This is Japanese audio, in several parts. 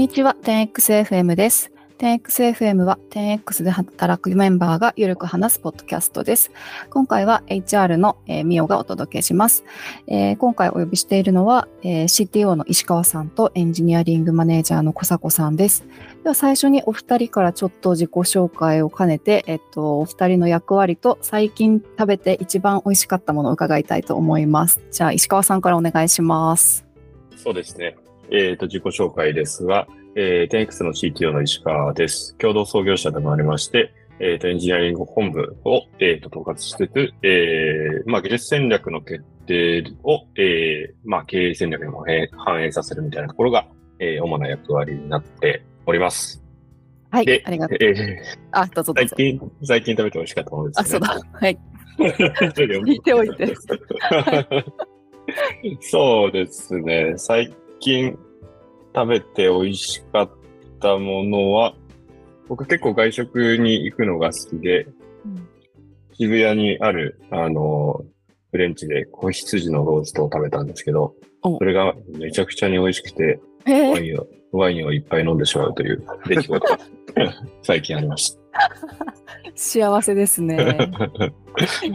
にちは、10XFM です。10XFM は 10X で働くメンバーがゆるく話すポッドキャストです。今回は HR の、えー、ミオがお届けします。えー、今回お呼びしているのは、えー、CTO の石川さんとエンジニアリングマネージャーの小迫さんです。では最初にお二人からちょっと自己紹介を兼ねて、えっと、お二人の役割と最近食べて一番美味しかったものを伺いたいと思います。じゃあ石川さんからお願いします。そうですね。えっ、と、自己紹介ですが、えー、10X の CTO の石川です。共同創業者でもありまして、えっ、ー、と、エンジニアリング本部を、えっ、ー、と、統括しつつ、えー、まあ、技術戦略の決定を、えー、まあ、経営戦略にも反映させるみたいなところが、えー、主な役割になっております。はい、ありがとう。えー、あ、どうぞどうぞ。最近、最近食べて美味しかったものですね。あ、そうだ。はい。聞いておいて。そうですね。最近、食べて美味しかったものは、僕結構外食に行くのが好きで、うん、渋谷にある、あの、フレンチで子羊のローストを食べたんですけど、それがめちゃくちゃに美味しくて、ワインを、ワインをいっぱい飲んでしまうという 出来事が 最近ありました。幸せですね。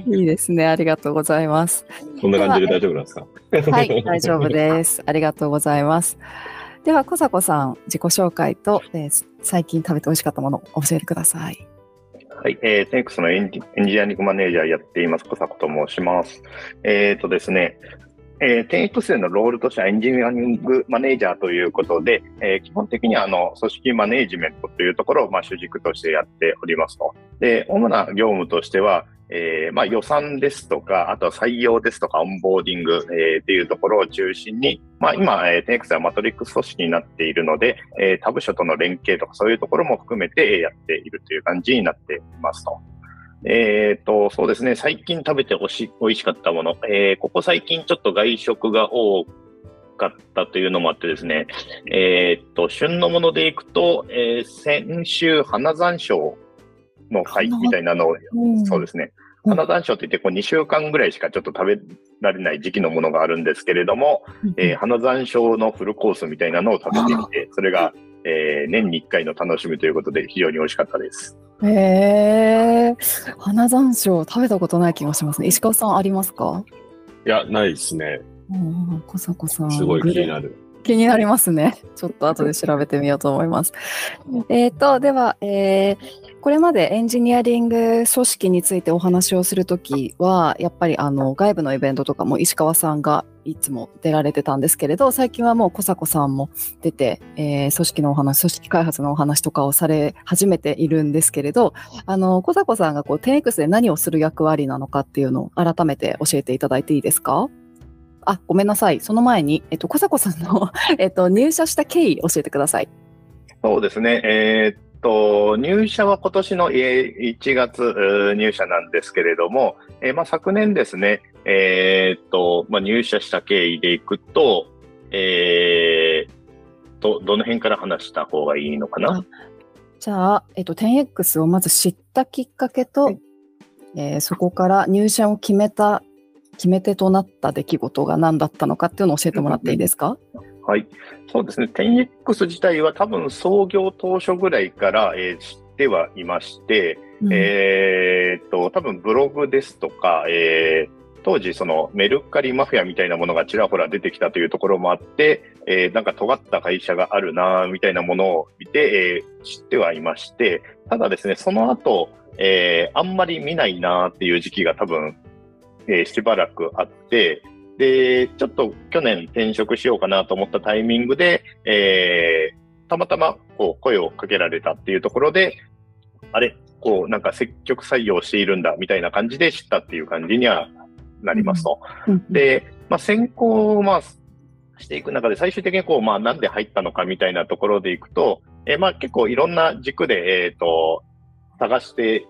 いいですね。ありがとうございます。こんな感じで大丈夫なんですか？はい、大丈夫です。ありがとうございます。では、小迫さん、自己紹介と、えー、最近食べて美味しかったものを教えてください。はい、えー、10Xのエンジニアリングマネージャーやっています、小迫と申します。えっ、ー、とですね、えー、10Xのロールとしてはエンジニアリングマネージャーということで、えー、基本的にあの組織マネージメントというところをまあ主軸としてやっておりますと。で、主な業務としては、えー、まあ予算ですとか、あとは採用ですとか、オンボーディング、えー、っていうところを中心に、まあ今、えー、10X はマトリックス組織になっているので、えー、他部署との連携とかそういうところも含めてやっているという感じになっていますと。えっ、ー、と、そうですね、最近食べておし美味しかったもの、えー、ここ最近ちょっと外食が多かったというのもあってですね、えっ、ー、と、旬のものでいくと、えー、先週花山椒の会みたいなのを、そうですね。花山椒って言ってこう2週間ぐらいしかちょっと食べられない時期のものがあるんですけれども、えー、花山椒のフルコースみたいなのを食べてみて、それが、えー、年に1回の楽しみということで非常に美味しかったです。へえー、花山椒食べたことない気がしますね。石川さんありますか？いや、ないですね。うん、こそこさん。すごい気になる。気になりますね。ちょっと後で調べてみようと思います。えっと、では、えー、これまでエンジニアリング組織についてお話をするときは、やっぱりあの外部のイベントとかも石川さんがいつも出られてたんですけれど、最近はもう小迫さんも出て、えー、組織のお話、組織開発のお話とかをされ始めているんですけれど、あの、小迫さんがこう 10X で何をする役割なのかっていうのを改めて教えていただいていいですか？あ、ごめんなさい。その前に、えっと、小迫さんの えっと、入社した経緯教えてください。そうですね。えー、っと、入社は今年の1月入社なんですけれども、えー、まあ、昨年ですね、えー、っと、まあ、入社した経緯でいくと、えー、と、どの辺から話した方がいいのかな？じゃあ、えっと、10X をまず知ったきっかけと、はい、えー、そこから入社を決めた決め手となった出来事が何だったのかっていうのを教えてもらっていいですか、はい。そうですね。10X 自体は多分創業当初ぐらいから、えー、知ってはいまして、うん、えっと、多分ブログですとか、えー、当時そのメルカリマフィアみたいなものがちらほら出てきたというところもあって、えー、なんか尖った会社があるなみたいなものを見て、えー、知ってはいまして、ただですね、その後、えー、あんまり見ないなっていう時期が多分えー、しばらくあって、で、ちょっと去年転職しようかなと思ったタイミングで、えー、たまたまこう声をかけられたっていうところで、あれ、こうなんか積極採用しているんだみたいな感じで知ったっていう感じにはなりますと。で、まあ、先行、まあ、していく中で最終的にこう、まあ、なんで入ったのかみたいなところでいくと、えー、まあ、結構いろんな軸で、えっ、ー、と、探して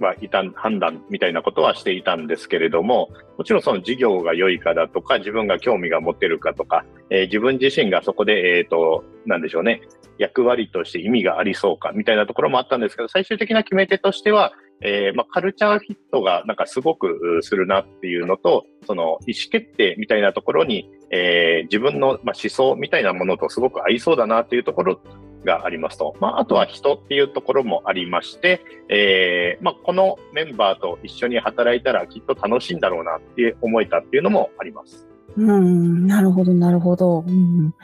はいた判断みたいなことはしていたんですけれども、もちろんその事業が良いかだとか、自分が興味が持てるかとか、えー、自分自身がそこで、えっ、ー、と、なんでしょうね、役割として意味がありそうかみたいなところもあったんですけど、最終的な決め手としては、えー、まあ、カルチャーフィットがなんかすごくするなっていうのと、その意思決定みたいなところに、えー、自分の、まあ、思想みたいなものとすごく合いそうだなっていうところがありますと。まあ、あとは人っていうところもありまして、えー、まあ、このメンバーと一緒に働いたらきっと楽しいんだろうなって思えたっていうのもあります。うん、なるほど、なるほど、うん。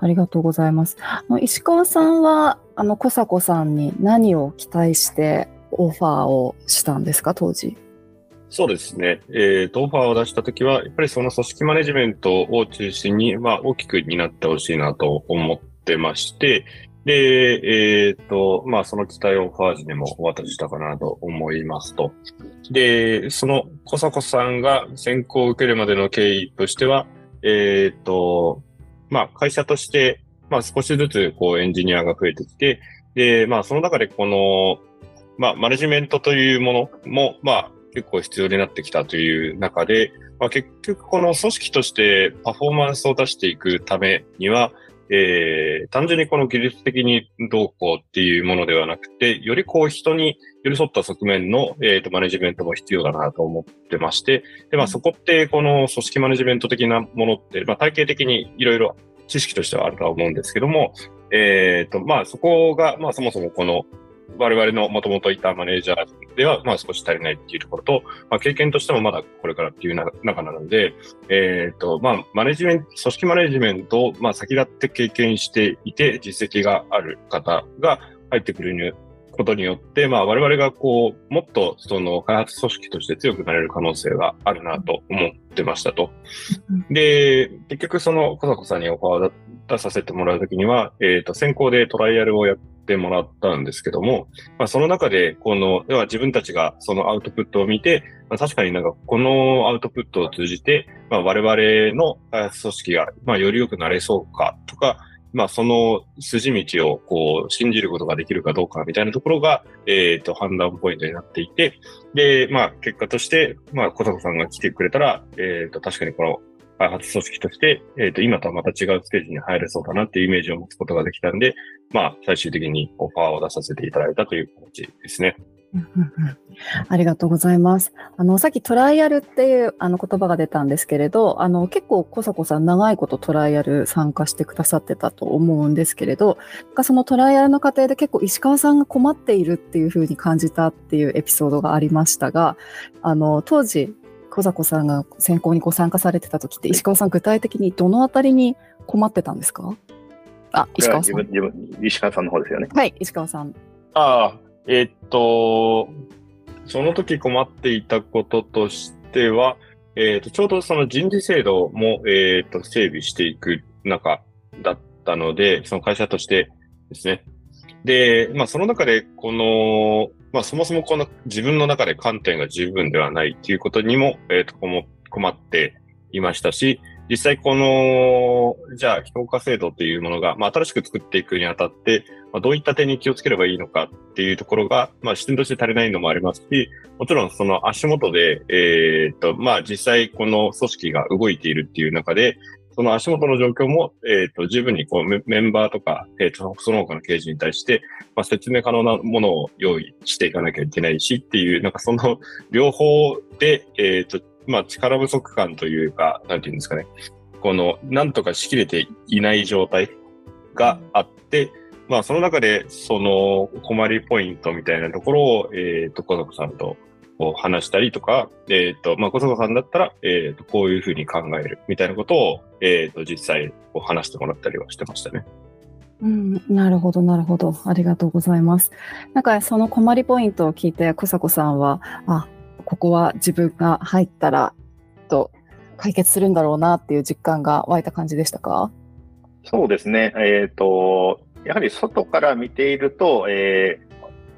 ありがとうございます。石川さんは、あの、小佐子さんに何を期待してオファーをしたんですか、当時？そうですね。えっ、ー、と、オファーを出したときは、やっぱりその組織マネジメントを中心に、まあ、大きく担ってほしいなと思ってまして、で、えっ、と、まあ、その期待をファージでもお渡ししたかなと思いますと。で、その小迫さんが選考を受けるまでの経緯としては、えっ、と、まあ、会社として、まあ、少しずつ、こう、エンジニアが増えてきて、で、まあ、その中でこの、まあ、マネジメントというものも、まあ、結構必要になってきたという中で、まあ、結局この組織としてパフォーマンスを出していくためには、えー、単純にこの技術的にどうこうっていうものではなくて、よりこう人に寄り添った側面の、えーと、マネジメントも必要だなと思ってまして、で、まあそこってこの組織マネジメント的なものって、まあ体系的にいろいろ知識としてはあるとは思うんですけども、えっ、ー、と、まあそこが、まあそもそもこの我々のもともといたマネージャーでは、まあ少し足りないっていうところと、まあ経験としてもまだこれからっていう中なので、えっ、ー、と、まあマネジメント、組織マネジメントを、まあ先立って経験していて、実績がある方が入ってくることによって、まあ我々がこう、もっとその開発組織として強くなれる可能性があるなと思ってましたと。で、結局その小坂さんにオファー出させてもらうときには、えっ、ー、と、先行でトライアルをやってもらったんですけども、まあ、その中で、この、では自分たちがそのアウトプットを見て、まあ、確かになんかこのアウトプットを通じて、まあ、我々の組織が、まあ、より良くなれそうかとか、まあ、その筋道をこう信じることができるかどうかみたいなところが、えっ、と、判断ポイントになっていて、で、まあ、結果として、まあ、小坂さんが来てくれたら、えっ、と、確かにこの開発組織として、えっ、ー、と、今とはまた違うステージに入れそうだなっていうイメージを持つことができたんで、まあ、最終的にオファーを出させていただいたという形ですね。ありがとうございます。あの、さっきトライアルっていうあの言葉が出たんですけれど、あの、結構小坂さん長いことトライアル参加してくださってたと思うんですけれど、そのトライアルの過程で結構石川さんが困っているっていうふうに感じたっていうエピソードがありましたが、あの、当時、小坂さんが選考にご参加されてた時って石川さん具体的にどのあたりに困ってたんですか？あ、石川さん。自分、自分、石川さんの方ですよね。はい、石川さん。ああ、えー、っと、その時困っていたこととしては、えー、っと、ちょうどその人事制度も、えー、っと、整備していく中だったので、その会社としてですね。で、まあ、その中で、この、まあ、そもそもこの自分の中で観点が十分ではないっていうことにも、えっ、と、困っていましたし、実際この、じゃあ評価制度というものが、まあ、新しく作っていくにあたって、まあ、どういった点に気をつければいいのかっていうところが、まあ、視点として足りないのもありますし、もちろんその足元で、えー、っと、まあ、実際この組織が動いているっていう中で、その足元の状況も、えっ、と、十分にこうメンバーとか、えっ、と、その他の刑事に対して、まあ、説明可能なものを用意していかなきゃいけないしっていう、なんかその両方で、えっ、と、まあ、力不足感というか、なんていうんですかね。この、なんとかしきれていない状態があって、まあ、その中で、その、困りポイントみたいなところを、えっ、と、小坂さんと話したりとか、えっ、ー、と、まあ、小坂さんだったら、えっ、ー、と、こういうふうに考えるみたいなことを、えっ、と、実際、話してもらったりはしてましたね。うん、なるほど、なるほど。ありがとうございます。なんか、その困りポイントを聞いて、小坂さんは、あ、ここは自分が入ったら、と、解決するんだろうなっていう実感が湧いた感じでしたか？そうですね。えっ、ー、と、やはり外から見ていると、えー、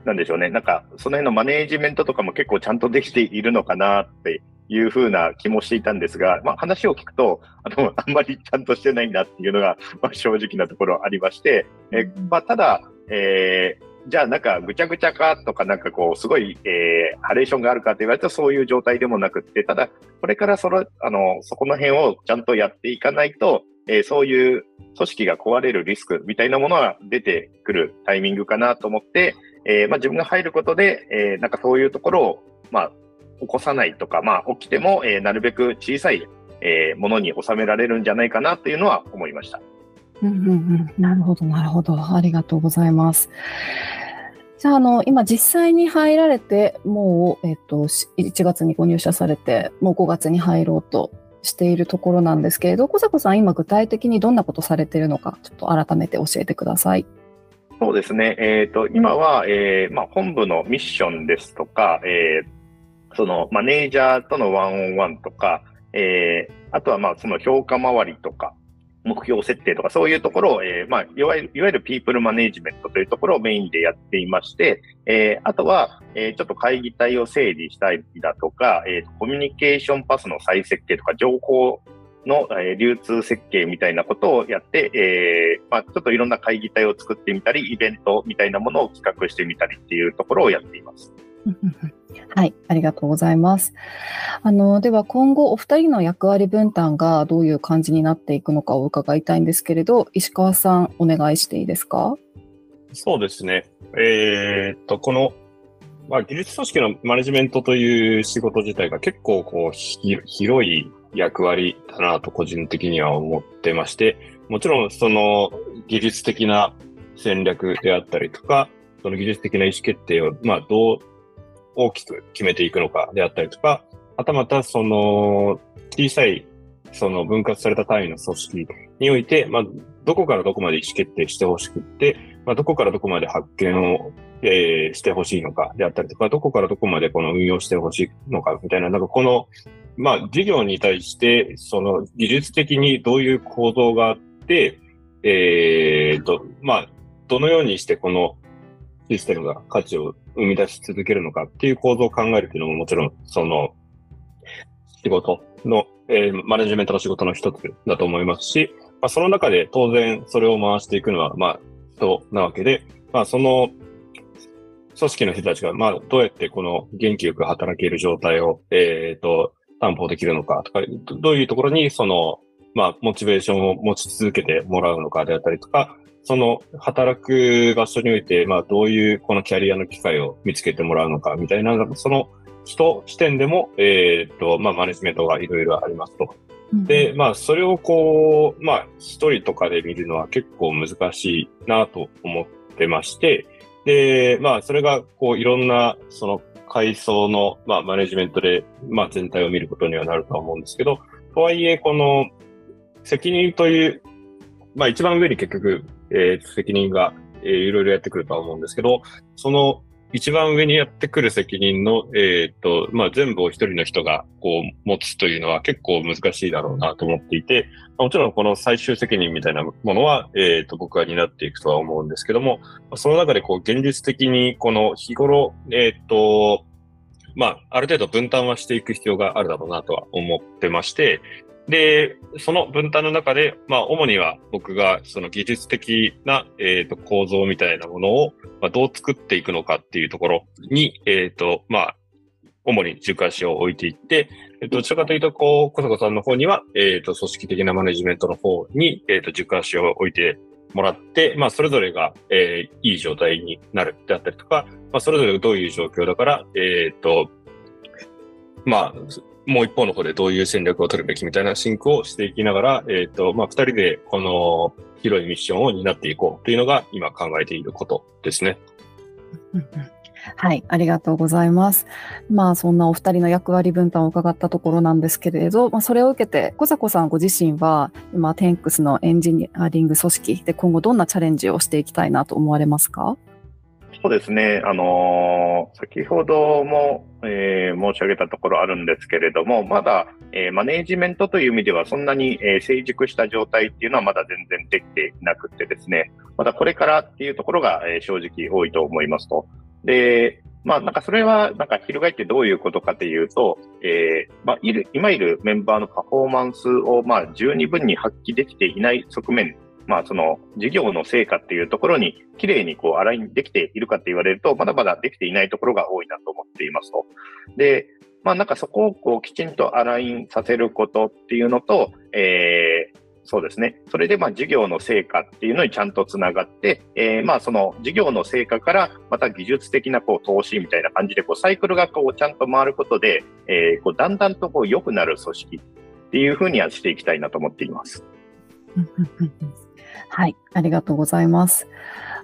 なんでしょうね。なんか、その辺のマネージメントとかも結構ちゃんとできているのかなっていうふうな気もしていたんですが、まあ話を聞くと、あの、あんまりちゃんとしてないんだっていうのが、まあ正直なところありまして、えまあただ、えー、じゃあなんかぐちゃぐちゃかとかなんかこうすごい、えー、ハレーションがあるかって言われたらそういう状態でもなくって、ただこれからその、あの、そこの辺をちゃんとやっていかないと、えー、そういう組織が壊れるリスクみたいなものは出てくるタイミングかなと思って、えー、まあ、自分が入ることで、えー、なんかそういうところを、まあ、起こさないとか、まあ、起きても、えー、なるべく小さい、えー、ものに収められるんじゃないかなというのは思いました。うんうんうん、なるほど、なるほど。ありがとうございます。じゃあ、あの、今実際に入られて、もう、えっと、1月にご入社されて、もう5月に入ろうとしているところなんですけれど、小坂さん、今具体的にどんなことされているのか、ちょっと改めて教えてください。そうですね。えっ、ー、と、今は、えー、まあ、本部のミッションですとか、えー、その、マネージャーとのワンオンワンとか、えー、あとは、まあ、その評価回りとか、目標設定とかそういうところを、えー、まあ、いわゆる、いわゆるピープルマネージメントというところをメインでやっていまして、えー、あとは、えー、ちょっと会議体を整理したりだとか、えー、コミュニケーションパスの再設計とか、情報の、えー、流通設計みたいなことをやって、えー、まあ、ちょっといろんな会議体を作ってみたり、イベントみたいなものを企画してみたりっていうところをやっています。はい、ありがとうございます。あの、では今後お二人の役割分担がどういう感じになっていくのかを伺いたいんですけれど、石川さんお願いしていいですか？そうですね。えー、っと、この、まあ、技術組織のマネジメントという仕事自体が結構こう、広い役割だなと個人的には思ってまして、もちろんその技術的な戦略であったりとか、その技術的な意思決定を、まあ、どう大きく決めていくのかであったりとか、はたまたその小さいその分割された単位の組織において、まあ、どこからどこまで意思決定してほしくって、まあ、どこからどこまで発見を、えー、してほしいのかであったりとか、どこからどこまでこの運用してほしいのかみたいな、なんかこの、まあ、事業に対して、その技術的にどういう構造があって、えー、と、まあ、どのようにしてこのシステムが価値を生み出し続けるのかっていう構造を考えるっていうのももちろん、その、仕事の、えー、マネジメントの仕事の一つだと思いますし、まあ、その中で当然それを回していくのは、まあ、人なわけで、まあ、その、組織の人たちが、まあ、どうやってこの元気よく働ける状態を、えっ、ー、と、担保できるのかとか、どういうところに、その、まあ、モチベーションを持ち続けてもらうのかであったりとか、その働く場所において、まあ、どういうこのキャリアの機会を見つけてもらうのかみたいな、その人視点でも、えっ、と、まあ、マネジメントがいろいろありますと。で、まあ、それをこう、まあ、一人とかで見るのは結構難しいなと思ってまして、で、まあ、それが、こう、いろんな、その、階層の、まあ、マネジメントで、まあ、全体を見ることにはなるとは思うんですけど、とはいえ、この、責任という、まあ、一番上に結局、えー、責任が、えー、いろいろやってくるとは思うんですけど、その一番上にやってくる責任の、えっ、と、まあ、全部を一人の人がこう持つというのは結構難しいだろうなと思っていて、もちろんこの最終責任みたいなものは、えっ、と、僕は担っていくとは思うんですけども、その中でこう現実的にこの日頃、えっ、と、まあ、ある程度分担はしていく必要があるだろうなとは思ってまして、で、その分担の中で、まあ、主には僕がその技術的な、えっ、ー、と、構造みたいなものを、まあ、どう作っていくのかっていうところに、えっ、ー、と、まあ、主に軸足を置いていって、えっ、ー、と、どちらかというと、こう、小坂さんの方には、えっ、と、組織的なマネジメントの方に、えっ、と、軸足を置いてもらって、まあ、それぞれが、えいい状態になるであったりとか、まあ、それぞれどういう状況だから、えっ、と、まあ、もう一方の方でどういう戦略を取るべきみたいなシンクをしていきながら、えっ、ー、と、まあ、二人でこの広いミッションを担っていこうというのが今考えていることですね。はい、ありがとうございます。まあ、そんなお二人の役割分担を伺ったところなんですけれど、まあ、それを受けて、小迫さんご自身は、今、テンクスのエンジニアリング組織で今後どんなチャレンジをしていきたいなと思われますか？そうですね。あのー、先ほども、えー、申し上げたところあるんですけれども、まだ、えー、マネージメントという意味ではそんなに、え成熟した状態っていうのはまだ全然できていなくてですね、まだこれからっていうところが、え正直多いと思いますと。で、まあなんかそれはなんか翻ってどういうことかというと、えー、まあいる、今いるメンバーのパフォーマンスをまあ十二分に発揮できていない側面まあその事業の成果っていうところに綺麗にこうアラインできているかって言われると、まだまだできていないところが多いなと思っていますと。で、まあなんかそこをこうきちんとアラインさせることっていうのと、えー、そうですね。それで、まあ、事業の成果っていうのにちゃんとつながって、えー、まあ、その事業の成果から、また技術的な、こう、投資みたいな感じで、こう、サイクルが、こう、ちゃんと回ることで、えー、こう、だんだんと、こう、良くなる組織っていうふうにはしていきたいなと思っています。はい、ありがとうございます。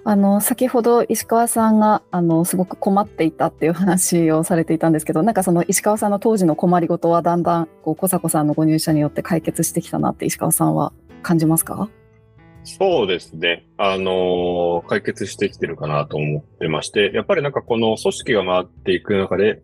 あの、先ほど石川さんが、あの、すごく困っていたっていう話をされていたんですけど、なんかその石川さんの当時の困りごとはだんだん、こう、小迫さんのご入社によって解決してきたなって石川さんは感じますか？そうですね。あのー、解決してきてるかなと思ってまして、やっぱりなんかこの組織が回っていく中で、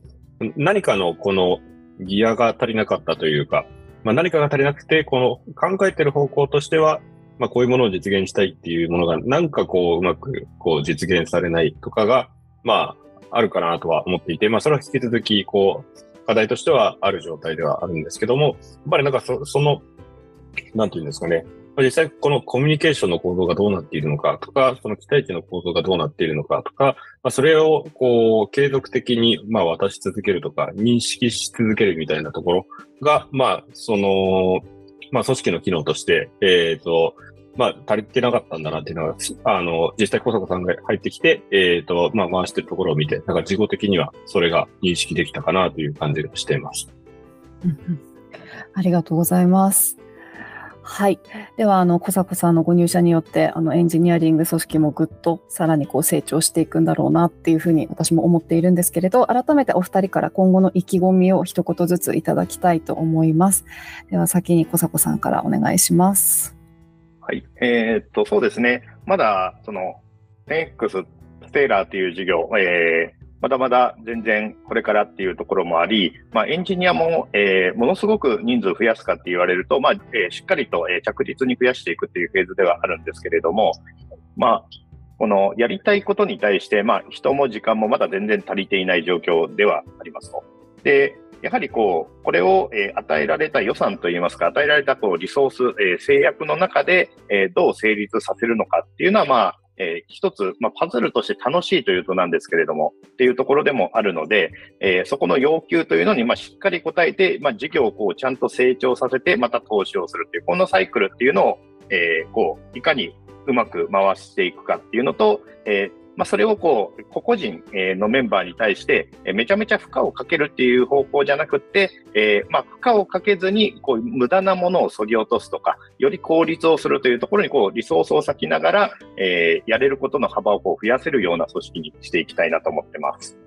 何かのこのギアが足りなかったというか、まあ、何かが足りなくて、この考えてる方向としては、まあ、こういうものを実現したいっていうものが、なんかこう、うまく、こう、実現されないとかが、まあ、あるかなとは思っていて、まあ、それは引き続き、こう、課題としてはある状態ではあるんですけども、やっぱりなんかそ、その、なんていうんですかね、実際このコミュニケーションの構造がどうなっているのかとか、その期待値の構造がどうなっているのかとか、まあ、それをこう継続的にまあ渡し続けるとか、認識し続けるみたいなところが、まあ、その、まあ組織の機能として、えっ、ー、と、まあ、足りてなかったんだなっていうのは、あの、実際小坂さんが入ってきて、えっ、ー、と、まあ、回してるところを見て、なんか事後的にはそれが認識できたかなという感じがしています。ありがとうございます。はい。では、あの、小迫さんのご入社によって、あの、エンジニアリング組織もぐっとさらにこう成長していくんだろうなっていうふうに私も思っているんですけれど、改めてお二人から今後の意気込みを一言ずついただきたいと思います。では、先に小迫さんからお願いします。はい。えー、っと、そうですね。まだ、その、10X ステーラーという事業、えー、まだまだ全然これからっていうところもあり、まあ、エンジニアも、えー、ものすごく人数増やすかって言われると、まあ、えー、しっかりと、え、着実に増やしていくっていうフェーズではあるんですけれども、まあ、このやりたいことに対して、まあ、人も時間もまだ全然足りていない状況ではありますと。で、やはりこう、これを、え、与えられた予算といいますか、与えられたこうリソース、え、制約の中で、え、どう成立させるのかっていうのは、まあ、えー、一つ、まあ、パズルとして楽しいというとなんですけれども、っていうところでもあるので、えー、そこの要求というのに、まあ、しっかり応えて、まあ、事業をこう、ちゃんと成長させて、また投資をするっていう、このサイクルっていうのを、えー、こう、いかにうまく回していくかっていうのと、え、まあ、それをこう、個々人のメンバーに対して、めちゃめちゃ負荷をかけるっていう方向じゃなくて、えー、まあ、負荷をかけずに、こう、無駄なものを削ぎ落とすとか、より効率をするというところに、こう、リソースを割きながら、えー、やれることの幅をこう増やせるような組織にしていきたいなと思ってます。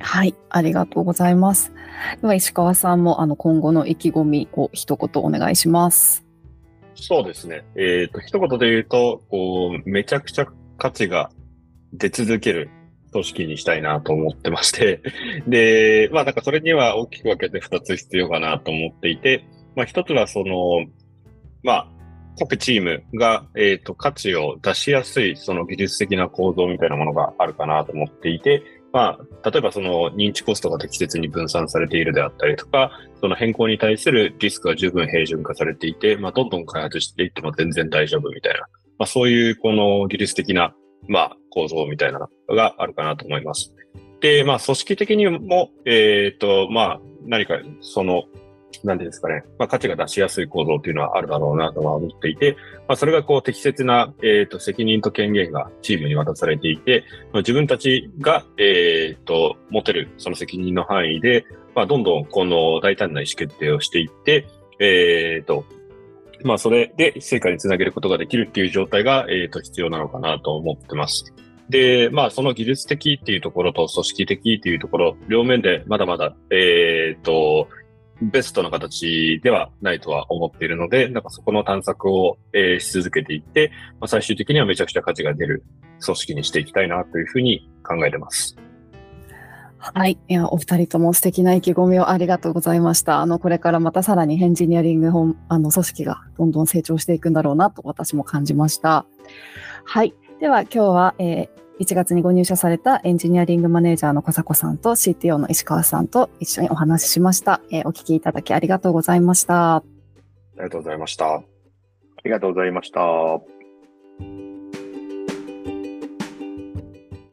はい、ありがとうございます。では、石川さんも、あの、今後の意気込みを一言お願いします。そうですね。えっ、ー、と、一言で言うと、こう、めちゃくちゃ価値が出続ける組織にしたいなと思ってまして、で、まあなんかそれには大きく分けて二つ必要かなと思っていて、まあ一つはその、まあ、各チームが、えっ、ー、と、価値を出しやすい、その技術的な構造みたいなものがあるかなと思っていて、まあ、例えばその認知コストが適切に分散されているであったりとか、その変更に対するリスクが十分平準化されていて、まあ、どんどん開発していっても全然大丈夫みたいな、まあ、そういうこの技術的なまあ、構造みたいなのがあるかなと思います。で、まあ、組織的にも、えっ、ー、と、まあ、何か、その、なんていうんですかね、まあ、価値が出しやすい構造っていうのはあるだろうなとは思っていて、まあ、それがこう適切な、えっ、ー、と、責任と権限がチームに渡されていて、まあ、自分たちが、えっ、ー、と、持てるその責任の範囲で、まあ、どんどんこの大胆な意思決定をしていって、えっ、ー、と、まあ、それで成果につなげることができるっていう状態が、えっ、と、必要なのかなと思ってます。で、まあ、その技術的っていうところと組織的っていうところ、両面でまだまだ、えっ、ー、と、ベストな形ではないとは思っているので、なんかそこの探索を、えー、し続けていって、まあ、最終的にはめちゃくちゃ価値が出る組織にしていきたいなというふうに考えてます。はい。いや、お二人とも素敵な意気込みをありがとうございました。あの、これからまたさらにエンジニアリング本、あの、組織がどんどん成長していくんだろうなと私も感じました。はい。では、今日は、えー、1月にご入社されたエンジニアリングマネージャーの小迫さんと CTO の石川さんと一緒にお話ししました。えー、お聞きいただきありがとうございました。ありがとうございました。ありがとうございました。